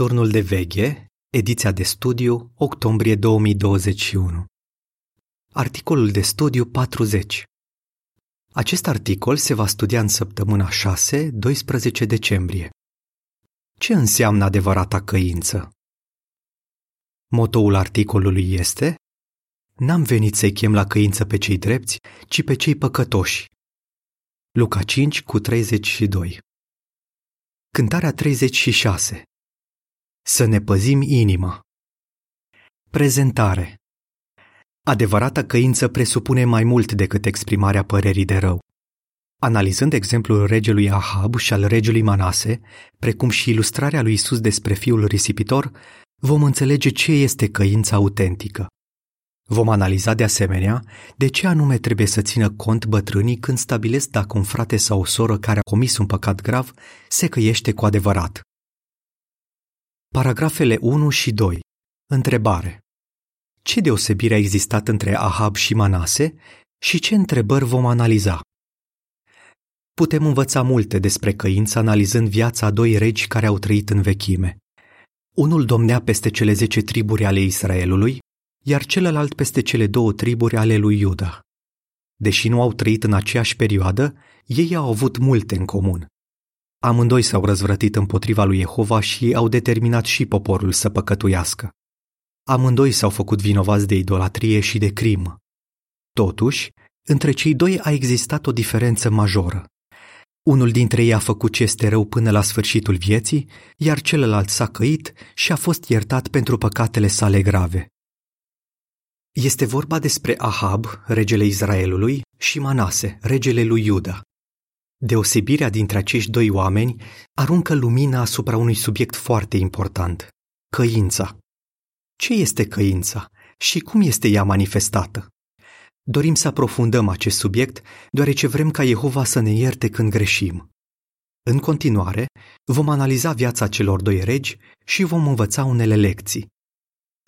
Turnul de veghe, ediția de studiu, octombrie 2021. Articolul de studiu 40. Acest articol se va studia în săptămâna 6-12 decembrie. Ce înseamnă adevărata căință? Motoul articolului este N-am venit să-i chem la căință pe cei drepți, ci pe cei păcătoși. Luca 5 cu 32 Cântarea 36 Să ne păzim inima Prezentare Adevărata căință presupune mai mult decât exprimarea părerii de rău. Analizând exemplul regelui Ahab și al regelui Manase, precum și ilustrarea lui Isus despre fiul risipitor, vom înțelege ce este căința autentică. Vom analiza de asemenea de ce anume trebuie să țină cont bătrânii când stabilesc dacă un frate sau o soră care a comis un păcat grav se căiește cu adevărat. Paragrafele 1 și 2. Întrebare. Ce deosebire a existat între Ahab și Manase și ce întrebări vom analiza? Putem învăța multe despre căință analizând viața a doi regi care au trăit în vechime. Unul domnea peste cele zece triburi ale Israelului, iar celălalt peste cele două triburi ale lui Iuda. Deși nu au trăit în aceeași perioadă, ei au avut multe în comun. Amândoi s-au răzvrătit împotriva lui Jehova și au determinat și poporul să păcătuiască. Amândoi s-au făcut vinovați de idolatrie și de crimă. Totuși, între cei doi a existat o diferență majoră. Unul dintre ei a făcut ce este rău până la sfârșitul vieții, iar celălalt s-a căit și a fost iertat pentru păcatele sale grave. Este vorba despre Ahab, regele Israelului, și Manase, regele lui Iuda. Deosebirea dintre acești doi oameni aruncă lumina asupra unui subiect foarte important, căința. Ce este căința și cum este ea manifestată? Dorim să aprofundăm acest subiect, deoarece vrem ca Jehova să ne ierte când greșim. În continuare, vom analiza viața celor doi regi și vom învăța unele lecții.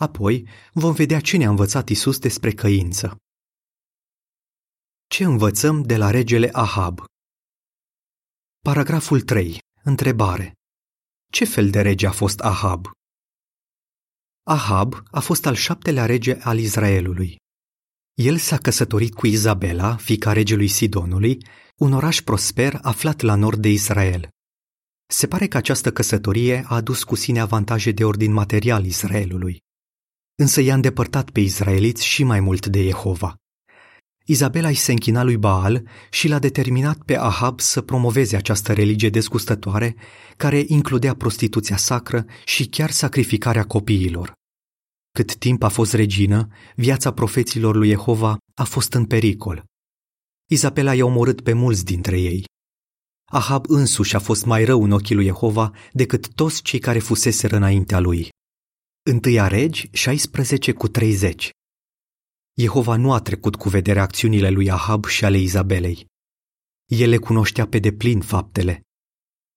Apoi vom vedea ce ne-a învățat Isus despre căință. Ce învățăm de la regele Ahab? Paragraful 3. Întrebare. Ce fel de rege a fost Ahab? Ahab a fost al șaptelea rege al Israelului. El s-a căsătorit cu Izabela, fica regelui Sidonului, un oraș prosper aflat la nord de Israel. Se pare că această căsătorie a adus cu sine avantaje de ordin material Israelului însă i-a îndepărtat pe izraeliți și mai mult de Jehova. Izabela îi se închina lui Baal și l-a determinat pe Ahab să promoveze această religie dezgustătoare, care includea prostituția sacră și chiar sacrificarea copiilor. Cât timp a fost regină, viața profeților lui Jehova a fost în pericol. Izabela i-a omorât pe mulți dintre ei. Ahab însuși a fost mai rău în ochii lui Jehova decât toți cei care fuseseră înaintea lui. Întâia Regi 16 cu 30 Jehova nu a trecut cu vedere acțiunile lui Ahab și ale Izabelei. El le cunoștea pe deplin faptele.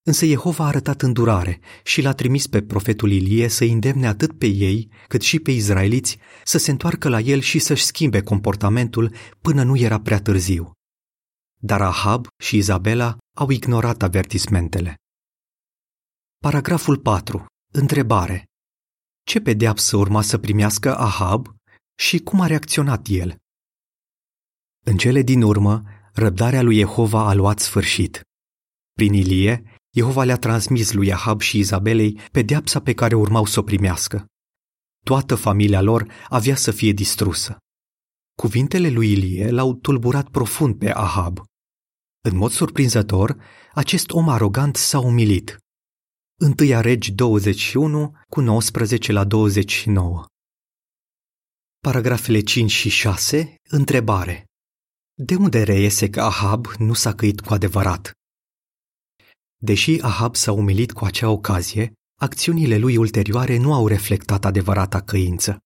Însă Jehova a arătat îndurare și l-a trimis pe profetul Ilie să îndemne atât pe ei, cât și pe izraeliți să se întoarcă la el și să-și schimbe comportamentul până nu era prea târziu. Dar Ahab și Izabela au ignorat avertismentele. Paragraful 4. Întrebare. Ce pedeapsă urma să primească Ahab și cum a reacționat el? În cele din urmă, răbdarea lui Jehova a luat sfârșit. Prin Ilie, Jehova le-a transmis lui Ahab și Izabelei pedeapsa pe care urmau să o primească. Toată familia lor avea să fie distrusă. Cuvintele lui Ilie l-au tulburat profund pe Ahab. În mod surprinzător, acest om arogant s-a umilit. Întâia Regi 21 cu 19 la 29 Paragrafele 5 și 6. Întrebare. De unde reiese că Ahab nu s-a căit cu adevărat? Deși Ahab s-a umilit cu acea ocazie, acțiunile lui ulterioare nu au reflectat adevărata căință.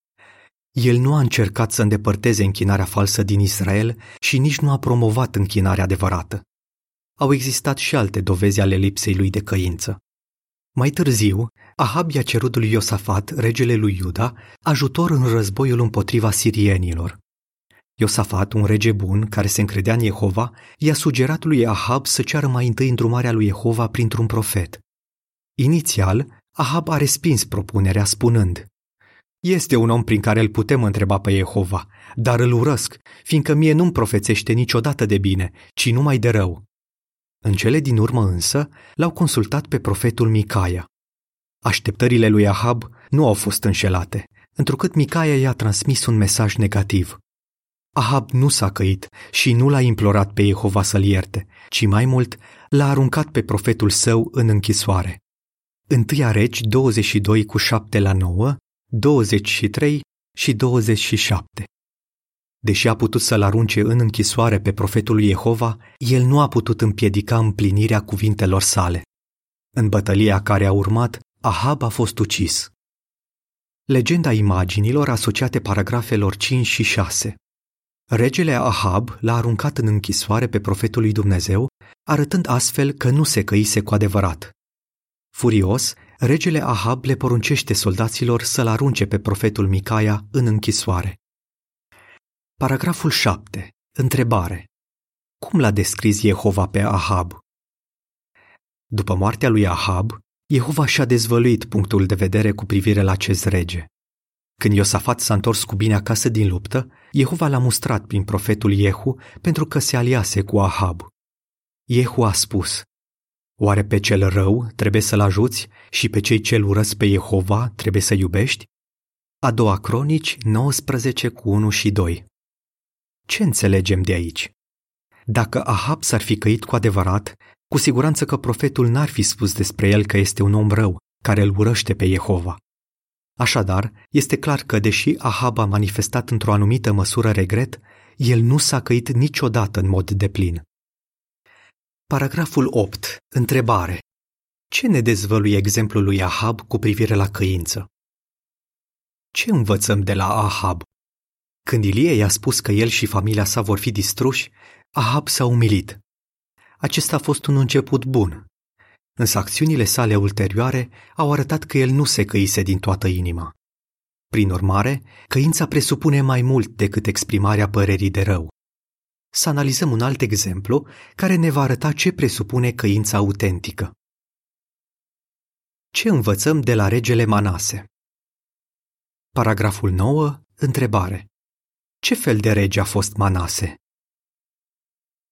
El nu a încercat să îndepărteze închinarea falsă din Israel și nici nu a promovat închinarea adevărată. Au existat și alte dovezi ale lipsei lui de căință. Mai târziu, Ahab i-a cerut lui Iosafat, regele lui Iuda, ajutor în războiul împotriva sirienilor. Iosafat, un rege bun care se încredea în Jehova, i-a sugerat lui Ahab să ceară mai întâi îndrumarea lui Jehova printr-un profet. Inițial, Ahab a respins propunerea spunând Este un om prin care îl putem întreba pe Jehova, dar îl urăsc, fiindcă mie nu-mi profețește niciodată de bine, ci numai de rău. În cele din urmă însă l-au consultat pe profetul Micaia. Așteptările lui Ahab nu au fost înșelate, întrucât Micaia i-a transmis un mesaj negativ. Ahab nu s-a căit și nu l-a implorat pe Jehova să-l ierte, ci mai mult l-a aruncat pe profetul său în închisoare. Întâia regi 22 cu 7 la 9, 23 și 27. Deși a putut să-l arunce în închisoare pe profetul lui Jehova, el nu a putut împiedica împlinirea cuvintelor sale. În bătălia care a urmat, Ahab a fost ucis. Legenda imaginilor asociate paragrafelor 5 și 6 Regele Ahab l-a aruncat în închisoare pe profetul lui Dumnezeu, arătând astfel că nu se căise cu adevărat. Furios, regele Ahab le poruncește soldaților să-l arunce pe profetul Micaia în închisoare. Paragraful 7. Întrebare. Cum l-a descris Jehova pe Ahab? După moartea lui Ahab, Jehova și-a dezvăluit punctul de vedere cu privire la acest rege. Când Iosafat s-a întors cu bine acasă din luptă, Jehova l-a mustrat prin profetul Jehu pentru că se aliase cu Ahab. Jehu a spus, Oare pe cel rău trebuie să-l ajuți și pe cei ce-l urăsc pe Jehova trebuie să iubești? A doua cronici 19 cu 1 și 2 Ce înțelegem de aici? Dacă Ahab s-ar fi căit cu adevărat, cu siguranță că profetul n-ar fi spus despre el că este un om rău, care îl urăște pe Jehova. Așadar, este clar că, deși Ahab a manifestat într-o anumită măsură regret, el nu s-a căit niciodată în mod deplin. Paragraful 8. Întrebare. Ce ne dezvăluie exemplul lui Ahab cu privire la căință? Ce învățăm de la Ahab? Când Ilie i-a spus că el și familia sa vor fi distruși, Ahab s-a umilit. Acesta a fost un început bun, însă acțiunile sale ulterioare au arătat că el nu se căise din toată inima. Prin urmare, căința presupune mai mult decât exprimarea părerii de rău. Să analizăm un alt exemplu care ne va arăta ce presupune căința autentică. Ce învățăm de la regele Manase? Paragraful 9. Întrebare. Ce fel de rege a fost Manase?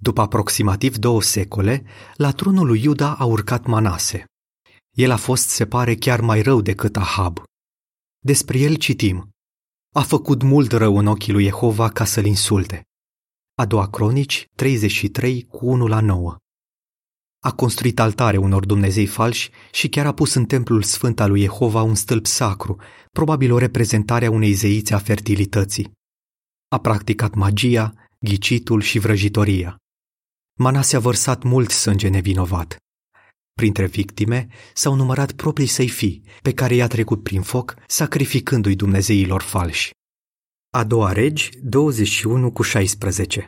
După aproximativ două secole, la tronul lui Iuda a urcat Manase. El a fost, se pare, chiar mai rău decât Ahab. Despre el citim. A făcut mult rău în ochii lui Jehova ca să-l insulte. A doua cronici, 33 cu 1 la 9. A construit altare unor dumnezei falși și chiar a pus în templul sfânt al lui Jehova un stâlp sacru, probabil o reprezentare a unei zeițe a fertilității. A practicat magia, ghicitul și vrăjitoria. Manase a vărsat mult sânge nevinovat. Printre victime s-au numărat proprii săi fii, pe care i-a trecut prin foc, sacrificându-i dumnezeilor falși. A doua regi, 21 cu 16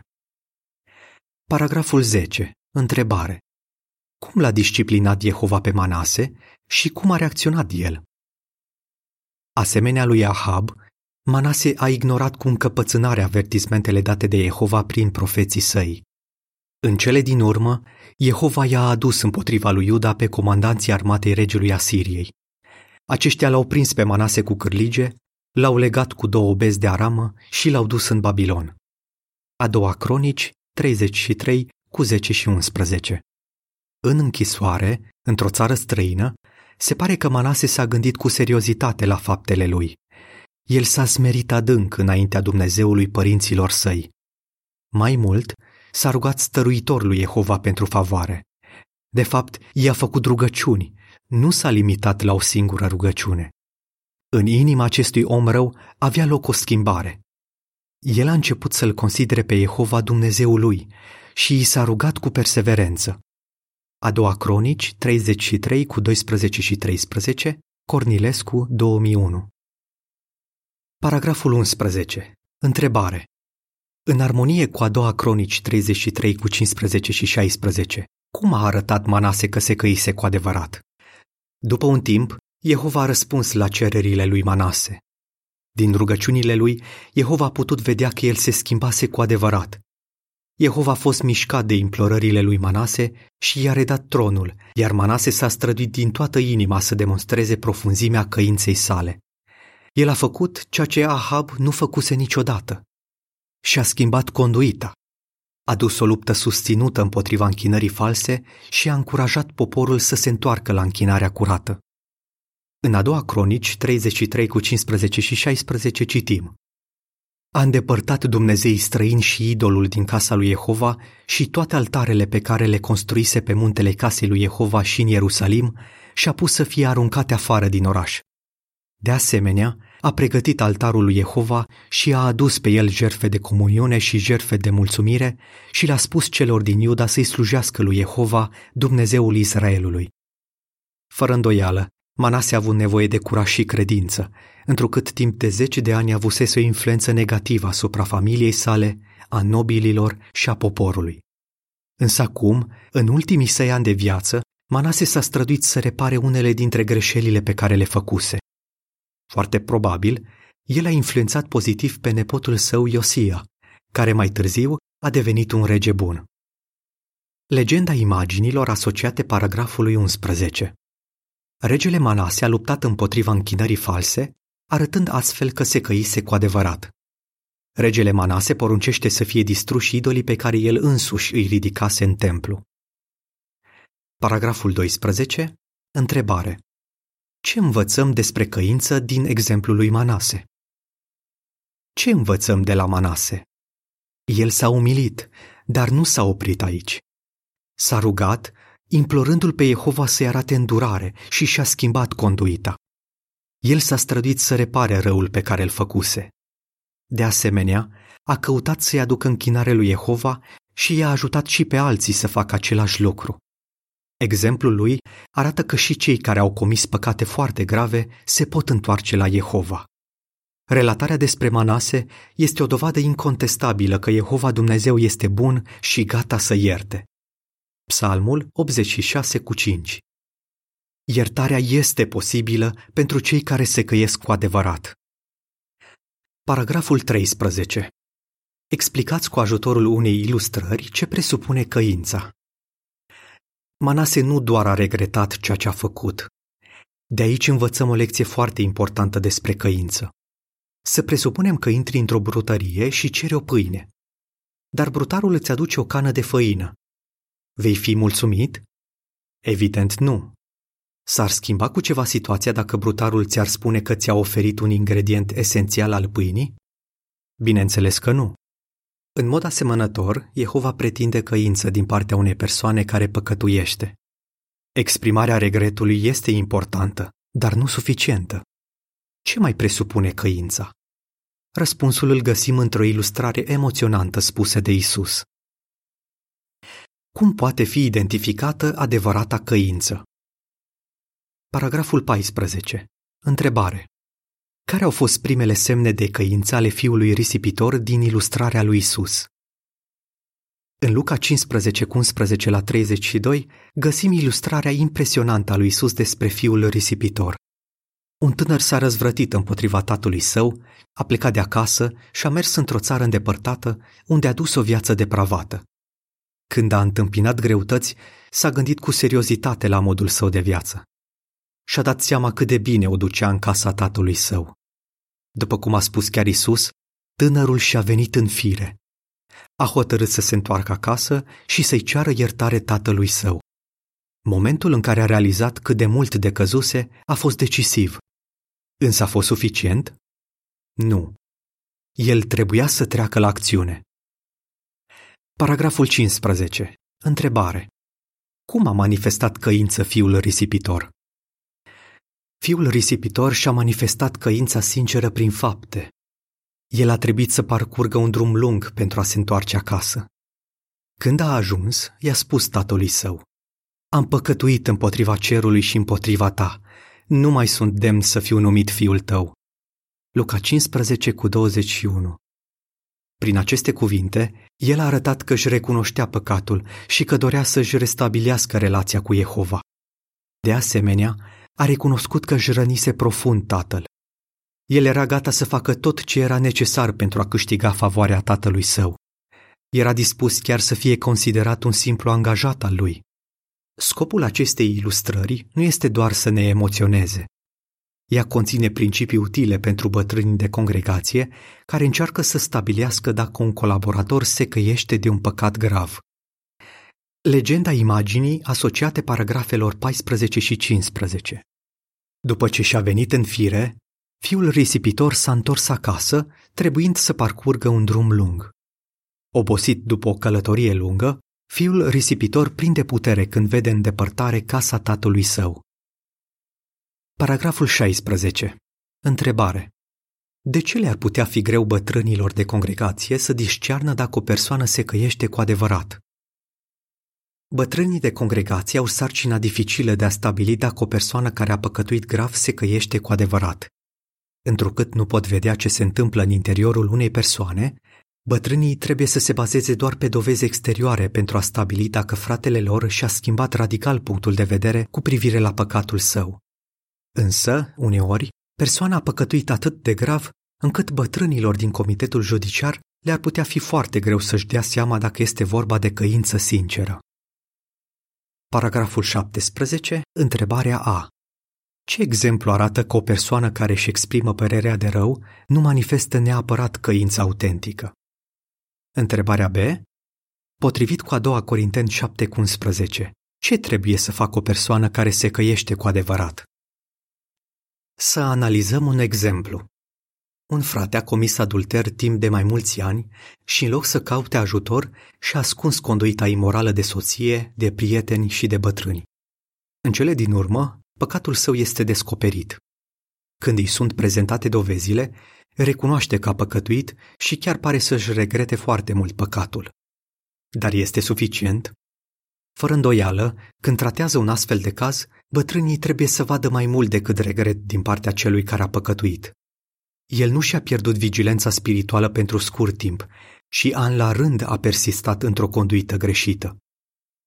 Paragraful 10. Întrebare. Cum l-a disciplinat Jehova pe Manase și cum a reacționat el? Asemenea lui Ahab, Manase a ignorat cu încăpățânare avertismentele date de Jehova prin profeții săi. În cele din urmă, Jehova i-a adus împotriva lui Iuda pe comandanții armatei regelui Asiriei. Aceștia l-au prins pe Manase cu cârlige, l-au legat cu două bezi de aramă și l-au dus în Babilon. A doua cronici, 33, cu 10 și 11. În închisoare, într-o țară străină, se pare că Manase s-a gândit cu seriozitate la faptele lui. El s-a smerit adânc înaintea Dumnezeului părinților săi. Mai mult, s-a rugat stăruitor lui Jehova pentru favoare. De fapt, i-a făcut rugăciuni, nu s-a limitat la o singură rugăciune. În inima acestui om rău avea loc o schimbare. El a început să-l considere pe Jehova Dumnezeul lui și i s-a rugat cu perseverență. A doua cronici, 33 cu 12 și 13, Cornilescu 2001 Paragraful 11. Întrebare. În armonie cu a doua cronici 33 cu 15 și 16, cum a arătat Manase că se căise cu adevărat? După un timp, Jehova a răspuns la cererile lui Manase. Din rugăciunile lui, Jehova a putut vedea că el se schimbase cu adevărat. Jehova a fost mișcat de implorările lui Manase și i-a redat tronul, iar Manase s-a străduit din toată inima să demonstreze profunzimea căinței sale. El a făcut ceea ce Ahab nu făcuse niciodată. Și a schimbat conduita. A dus o luptă susținută împotriva închinării false și a încurajat poporul să se întoarcă la închinarea curată. În a doua cronici, 33 cu 15 și 16, citim A îndepărtat Dumnezeii străini și idolul din casa lui Jehova și toate altarele pe care le construise pe muntele casei lui Jehova și în Ierusalim și a pus să fie aruncate afară din oraș. De asemenea, a pregătit altarul lui Jehova și a adus pe el jerfe de comuniune și jerfe de mulțumire și le-a spus celor din Iuda să-i slujească lui Jehova, Dumnezeul Israelului. Fără îndoială, Manase a avut nevoie de curaj și credință, întrucât timp de zece de ani avusese o influență negativă asupra familiei sale, a nobililor și a poporului. Însă acum, în ultimii săi ani de viață, Manase s-a străduit să repare unele dintre greșelile pe care le făcuse. Foarte probabil, el a influențat pozitiv pe nepotul său Iosia, care mai târziu a devenit un rege bun. Legenda imaginilor asociate paragrafului 11 Regele Manase a luptat împotriva închinării false, arătând astfel că se căise cu adevărat. Regele Manase poruncește să fie distruși idolii pe care el însuși îi ridicase în templu. Paragraful 12. Întrebare. Ce învățăm despre căință din exemplul lui Manase? Ce învățăm de la Manase? El s-a umilit, dar nu s-a oprit aici. S-a rugat, implorându-l pe Jehova să-i arate îndurare și și-a schimbat conduita. El s-a străduit să repare răul pe care îl făcuse. De asemenea, a căutat să-i aducă închinare lui Jehova și i-a ajutat și pe alții să facă același lucru. Exemplul lui arată că și cei care au comis păcate foarte grave se pot întoarce la Jehova. Relatarea despre Manase este o dovadă incontestabilă că Jehova Dumnezeu este bun și gata să ierte. Psalmul 86 cu 5 Iertarea este posibilă pentru cei care se căiesc cu adevărat. Paragraful 13. Explicați cu ajutorul unei ilustrări ce presupune căința. Manase nu doar a regretat ceea ce a făcut. De aici învățăm o lecție foarte importantă despre căință. Să presupunem că intri într-o brutărie și ceri o pâine. Dar brutarul îți aduce o cană de făină. Vei fi mulțumit? Evident nu. S-ar schimba cu ceva situația dacă brutarul ți-ar spune că ți-a oferit un ingredient esențial al pâinii? Bineînțeles că nu. În mod asemănător, Jehova pretinde căință din partea unei persoane care păcătuiește. Exprimarea regretului este importantă, dar nu suficientă. Ce mai presupune căința? Răspunsul îl găsim într-o ilustrare emoționantă spusă de Isus. Cum poate fi identificată adevărata căință? Paragraful 14. Întrebare. Care au fost primele semne de căință ale fiului risipitor din ilustrarea lui Isus? În Luca 15, 11 la 32, găsim ilustrarea impresionantă a lui Isus despre fiul risipitor. Un tânăr s-a răzvrătit împotriva tatălui său, a plecat de acasă și a mers într-o țară îndepărtată, unde a dus o viață depravată. Când a întâmpinat greutăți, s-a gândit cu seriozitate la modul său de viață. Și-a dat seama cât de bine o ducea în casa tatălui său. După cum a spus chiar Isus, tânărul și-a venit în fire. A hotărât să se întoarcă acasă și să-i ceară iertare tatălui său. Momentul în care a realizat cât de mult decăzuse a fost decisiv. Însă a fost suficient? Nu. El trebuia să treacă la acțiune. Paragraful 15. Întrebare. Cum a manifestat căință fiul risipitor? Fiul risipitor și-a manifestat căința sinceră prin fapte. El a trebuit să parcurgă un drum lung pentru a se întoarce acasă. Când a ajuns, i-a spus tatălui său, Am păcătuit împotriva cerului și împotriva ta. Nu mai sunt demn să fiu numit fiul tău. Luca 15 cu 21 Prin aceste cuvinte, el a arătat că își recunoștea păcatul și că dorea să-și restabilească relația cu Jehova. De asemenea, a recunoscut că își rănise profund tatăl. El era gata să facă tot ce era necesar pentru a câștiga favoarea tatălui său. Era dispus chiar să fie considerat un simplu angajat al lui. Scopul acestei ilustrări nu este doar să ne emoționeze. Ea conține principii utile pentru bătrânii de congregație care încearcă să stabilească dacă un colaborator se căiește de un păcat grav. Legenda imaginii asociate paragrafelor 14 și 15 După ce și-a venit în fire, fiul risipitor s-a întors acasă, trebuind să parcurgă un drum lung. Obosit după o călătorie lungă, fiul risipitor prinde putere când vede în depărtare casa tatălui său. Paragraful 16. Întrebare. De ce le-ar putea fi greu bătrânilor de congregație să discearnă dacă o persoană se căiește cu adevărat? Bătrânii de congregație au sarcina dificilă de a stabili dacă o persoană care a păcătuit grav se căiește cu adevărat. Întrucât nu pot vedea ce se întâmplă în interiorul unei persoane, bătrânii trebuie să se bazeze doar pe dovezi exterioare pentru a stabili dacă fratele lor și-a schimbat radical punctul de vedere cu privire la păcatul său. Însă, uneori, persoana a păcătuit atât de grav încât bătrânilor din comitetul judiciar le-ar putea fi foarte greu să-și dea seama dacă este vorba de căință sinceră. Paragraful 17. Întrebarea A. Ce exemplu arată că o persoană care își exprimă părerea de rău nu manifestă neapărat căința autentică? Întrebarea B. Potrivit cu a doua Corinteni 7,11, ce trebuie să facă o persoană care se căiește cu adevărat? Să analizăm un exemplu. Un frate a comis adulter timp de mai mulți ani și în loc să caute ajutor, și-a ascuns conduita imorală de soție, de prieteni și de bătrâni. În cele din urmă, păcatul său este descoperit. Când îi sunt prezentate dovezile, recunoaște că a păcătuit și chiar pare să-și regrete foarte mult păcatul. Dar este suficient? Fără îndoială, când tratează un astfel de caz, bătrânii trebuie să vadă mai mult decât regret din partea celui care a păcătuit. El nu și-a pierdut vigilența spirituală pentru scurt timp și an la rând a persistat într-o conduită greșită.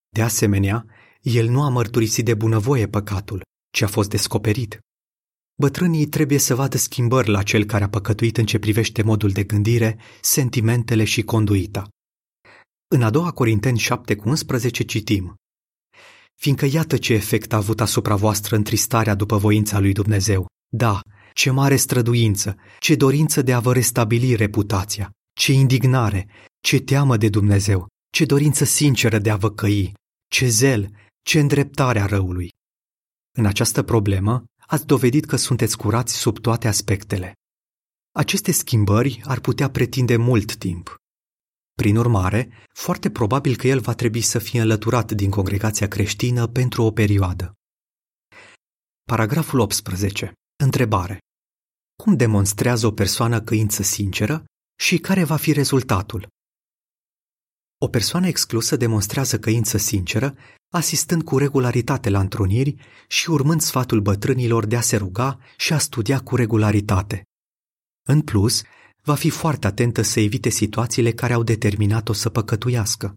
De asemenea, el nu a mărturisit de bunăvoie păcatul, ci a fost descoperit. Bătrânii trebuie să vadă schimbări la cel care a păcătuit în ce privește modul de gândire, sentimentele și conduita. În a doua Corinteni 7 cu 11 citim Fiindcă iată ce efect a avut asupra voastră întristarea după voința lui Dumnezeu. Da, ce mare străduință, ce dorință de a vă restabili reputația, ce indignare, ce teamă de Dumnezeu, ce dorință sinceră de a vă căi, ce zel, ce îndreptare a răului. În această problemă ați dovedit că sunteți curați sub toate aspectele. Aceste schimbări ar putea pretinde mult timp. Prin urmare, foarte probabil că el va trebui să fie înlăturat din congregația creștină pentru o perioadă. Paragraful 18. Întrebare. Cum demonstrează o persoană căință sinceră și care va fi rezultatul? O persoană exclusă demonstrează căință sinceră, asistând cu regularitate la întruniri și urmând sfatul bătrânilor de a se ruga și a studia cu regularitate. În plus, va fi foarte atentă să evite situațiile care au determinat-o să păcătuiască.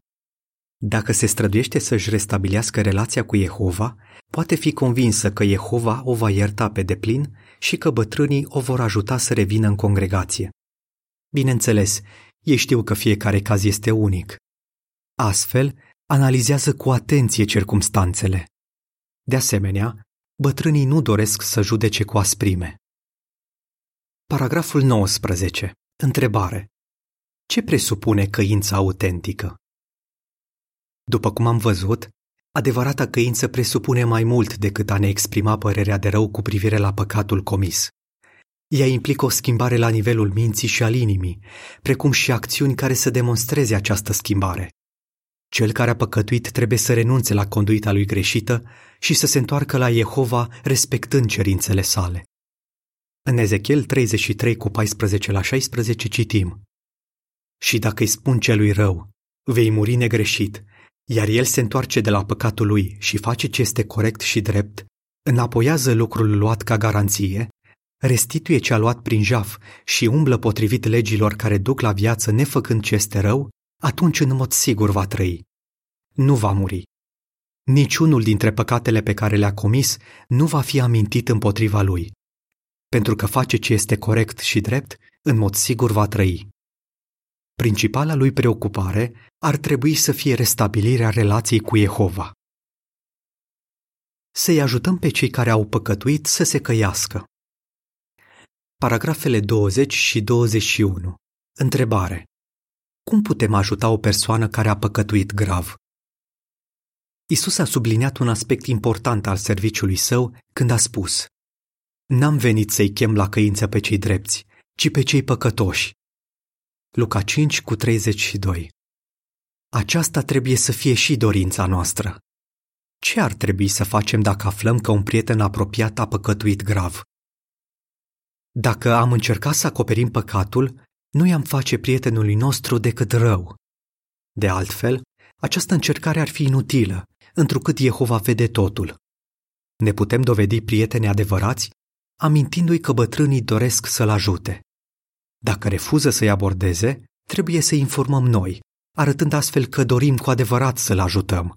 Dacă se străduiește să-și restabilească relația cu Jehova, poate fi convinsă că Jehova o va ierta pe deplin și că bătrânii o vor ajuta să revină în congregație. Bineînțeles, ei știu că fiecare caz este unic. Astfel, analizează cu atenție circumstanțele. De asemenea, bătrânii nu doresc să judece cu asprime. Paragraful 19. Întrebare. Ce presupune căința autentică? După cum am văzut, adevărata căință presupune mai mult decât a ne exprima părerea de rău cu privire la păcatul comis. Ea implică o schimbare la nivelul minții și al inimii, precum și acțiuni care să demonstreze această schimbare. Cel care a păcătuit trebuie să renunțe la conduita lui greșită și să se întoarcă la Jehova respectând cerințele sale. În Ezechiel 33 cu 14 la 16 citim Și dacă îi spun celui rău, vei muri negreșit, iar el se întoarce de la păcatul lui și face ce este corect și drept, înapoiază lucrul luat ca garanție, restituie ce a luat prin jaf și umblă potrivit legilor care duc la viață nefăcând ce este rău, atunci în mod sigur va trăi. Nu va muri. Niciunul dintre păcatele pe care le-a comis nu va fi amintit împotriva lui. Pentru că face ce este corect și drept, în mod sigur va trăi. Principala lui preocupare ar trebui să fie restabilirea relației cu Jehova. Să-i ajutăm pe cei care au păcătuit să se căiască. Paragrafele 20 și 21. Întrebare. Cum putem ajuta o persoană care a păcătuit grav? Isus a subliniat un aspect important al serviciului său când a spus N-am venit să-i chem la căință pe cei drepți, ci pe cei păcătoși. Luca 5 cu 32 Aceasta trebuie să fie și dorința noastră. Ce ar trebui să facem dacă aflăm că un prieten apropiat a păcătuit grav? Dacă am încercat să acoperim păcatul, nu i-am face prietenului nostru decât rău. De altfel, această încercare ar fi inutilă, întrucât Jehova vede totul. Ne putem dovedi prieteni adevărați, amintindu-i că bătrânii doresc să-l ajute. Dacă refuză să-i abordeze, trebuie să informăm noi, arătând astfel că dorim cu adevărat să-l ajutăm.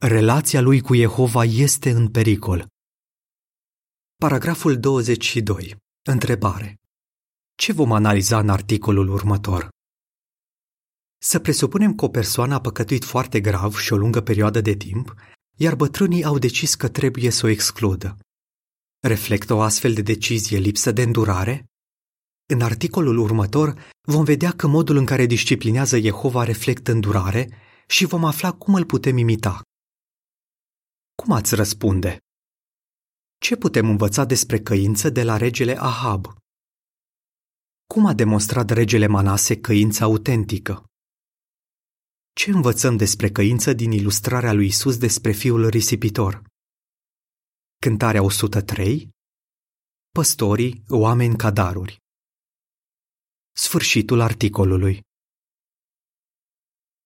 Relația lui cu Jehova este în pericol. Paragraful 22. Întrebare. Ce vom analiza în articolul următor? Să presupunem că o persoană a păcătuit foarte grav și o lungă perioadă de timp, iar bătrânii au decis că trebuie să o excludă. Reflectă o astfel de decizie lipsă de îndurare? În articolul următor vom vedea că modul în care disciplinează Jehova reflectă îndurare și vom afla cum îl putem imita. Cum ați răspunde? Ce putem învăța despre căință de la regele Ahab? Cum a demonstrat regele Manase căința autentică? Ce învățăm despre căință din ilustrarea lui Isus despre fiul risipitor? Cântarea 103 Păstorii, oameni ca daruri Sfârșitul articolului